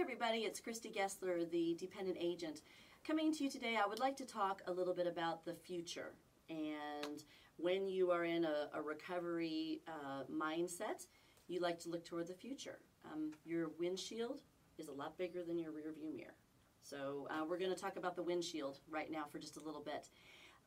everybody, it's Christy Gessler, the dependent agent. Coming to you today, I would like to talk a little bit about the future and when you are in a, a recovery uh, mindset, you like to look toward the future. Um, your windshield is a lot bigger than your rear view mirror. So uh, we're going to talk about the windshield right now for just a little bit.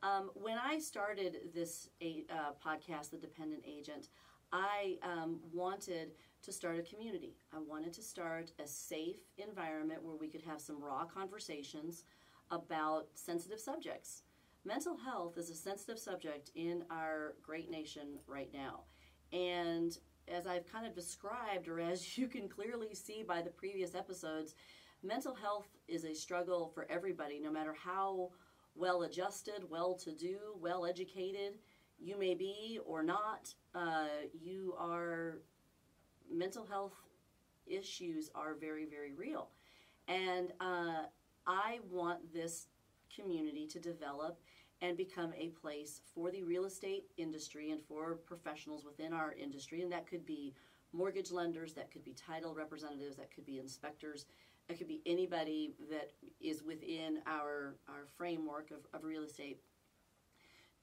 Um, when I started this uh, podcast, The Dependent Agent, I um, wanted to start a community. I wanted to start a safe environment where we could have some raw conversations about sensitive subjects. Mental health is a sensitive subject in our great nation right now. And as I've kind of described, or as you can clearly see by the previous episodes, mental health is a struggle for everybody, no matter how well adjusted, well to do, well educated you may be or not. Uh, you are, mental health issues are very, very real. And uh, I want this community to develop and become a place for the real estate industry and for professionals within our industry. And that could be mortgage lenders, that could be title representatives, that could be inspectors, that could be anybody that is within our, our framework of, of real estate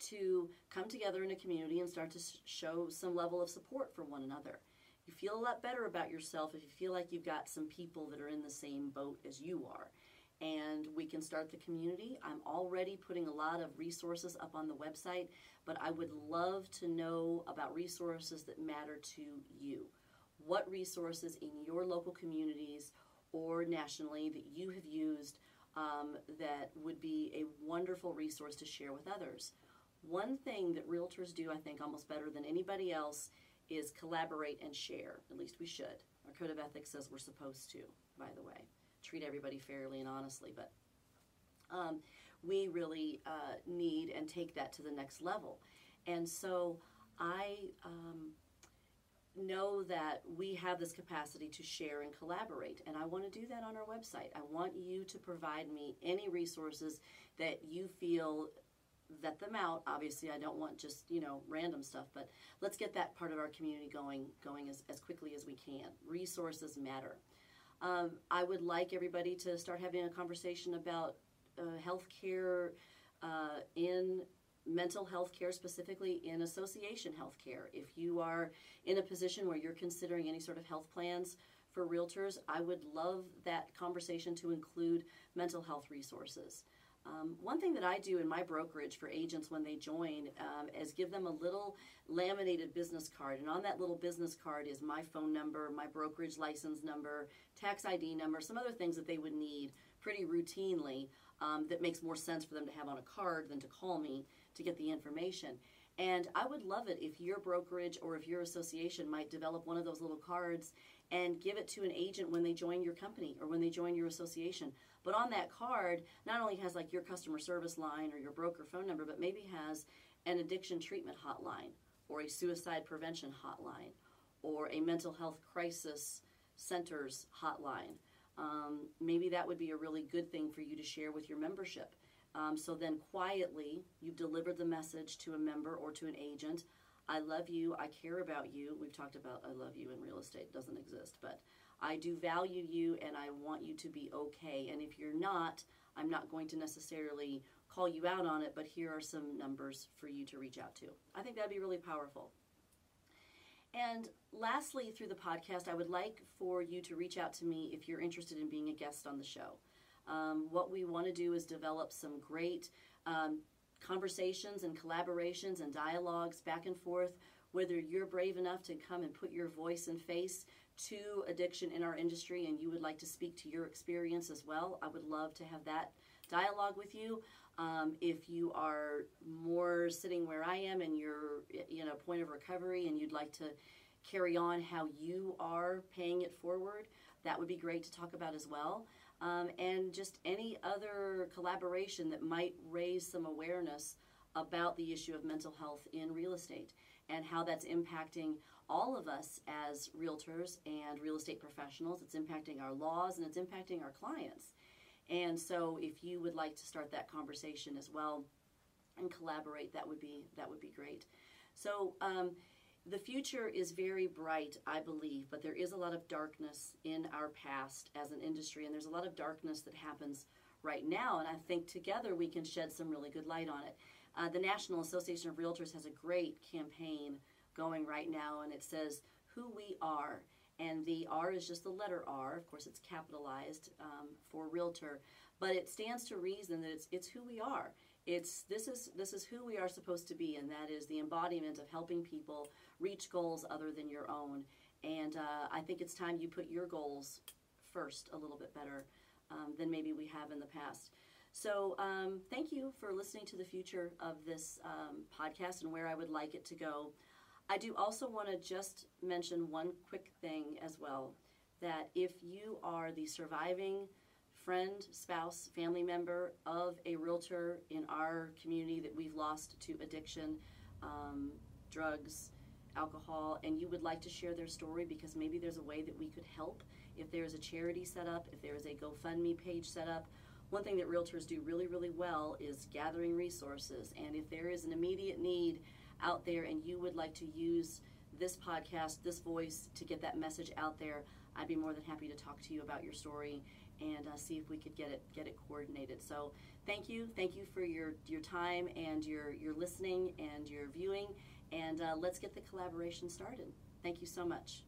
to come together in a community and start to show some level of support for one another. You feel a lot better about yourself if you feel like you've got some people that are in the same boat as you are and we can start the community. I'm already putting a lot of resources up on the website, but I would love to know about resources that matter to you. What resources in your local communities or nationally that you have used um, that would be a wonderful resource to share with others. One thing that realtors do, I think, almost better than anybody else is collaborate and share. At least we should. Our code of ethics says we're supposed to, by the way treat everybody fairly and honestly, but um, we really uh, need and take that to the next level. And so I um, know that we have this capacity to share and collaborate, and I want to do that on our website. I want you to provide me any resources that you feel vet them out. Obviously, I don't want just you know random stuff, but let's get that part of our community going going as, as quickly as we can. Resources matter. Um, I would like everybody to start having a conversation about uh, health care uh, in mental health care, specifically in association health care. If you are in a position where you're considering any sort of health plans for realtors, I would love that conversation to include mental health resources. Um, one thing that I do in my brokerage for agents when they join um, is give them a little laminated business card. And on that little business card is my phone number, my brokerage license number, tax ID number, some other things that they would need pretty routinely um, that makes more sense for them to have on a card than to call me to get the information. And I would love it if your brokerage or if your association might develop one of those little cards and give it to an agent when they join your company or when they join your association. But on that card, not only has like your customer service line or your broker phone number, but maybe has an addiction treatment hotline or a suicide prevention hotline or a mental health crisis centers hotline. Um, maybe that would be a really good thing for you to share with your membership. Um, so then quietly, you've delivered the message to a member or to an agent. I love you. I care about you. We've talked about I love you in real estate. It doesn't exist, but I do value you and I want you to be okay. And if you're not, I'm not going to necessarily call you out on it, but here are some numbers for you to reach out to. I think that'd be really powerful. And lastly, through the podcast, I would like for you to reach out to me if you're interested in being a guest on the show. Um, what we want to do is develop some great um, conversations and collaborations and dialogues back and forth. Whether you're brave enough to come and put your voice and face to addiction in our industry and you would like to speak to your experience as well, I would love to have that dialogue with you. Um, if you are more sitting where I am and you're in a point of recovery and you'd like to carry on how you are paying it forward, that would be great to talk about as well um, and just any other collaboration that might raise some awareness about the issue of mental health in real estate and how that's impacting all of us as realtors and real estate professionals. It's impacting our laws and it's impacting our clients. And so if you would like to start that conversation as well and collaborate, that would be that would be great. So um, the future is very bright, I believe, but there is a lot of darkness in our past as an industry, and there's a lot of darkness that happens right now. And I think together we can shed some really good light on it. Uh, the National Association of Realtors has a great campaign going right now, and it says, Who We R. And the R is just the letter R. Of course, it's capitalized um, for realtor, but it stands to reason that it's, it's who we are. It's this is this is who we are supposed to be, and that is the embodiment of helping people reach goals other than your own. And uh, I think it's time you put your goals first a little bit better um, than maybe we have in the past. So um, thank you for listening to the future of this um, podcast and where I would like it to go. I do also want to just mention one quick thing as well that if you are the surviving friend, spouse, family member of a realtor in our community that we've lost to addiction, um, drugs, alcohol, and you would like to share their story because maybe there's a way that we could help. If there is a charity set up, if there is a GoFundMe page set up, one thing that realtors do really, really well is gathering resources. And if there is an immediate need out there and you would like to use this podcast, this voice to get that message out there, I'd be more than happy to talk to you about your story and uh, see if we could get it get it coordinated. So thank you, thank you for your your time and your your listening and your viewing, and uh, let's get the collaboration started. Thank you so much.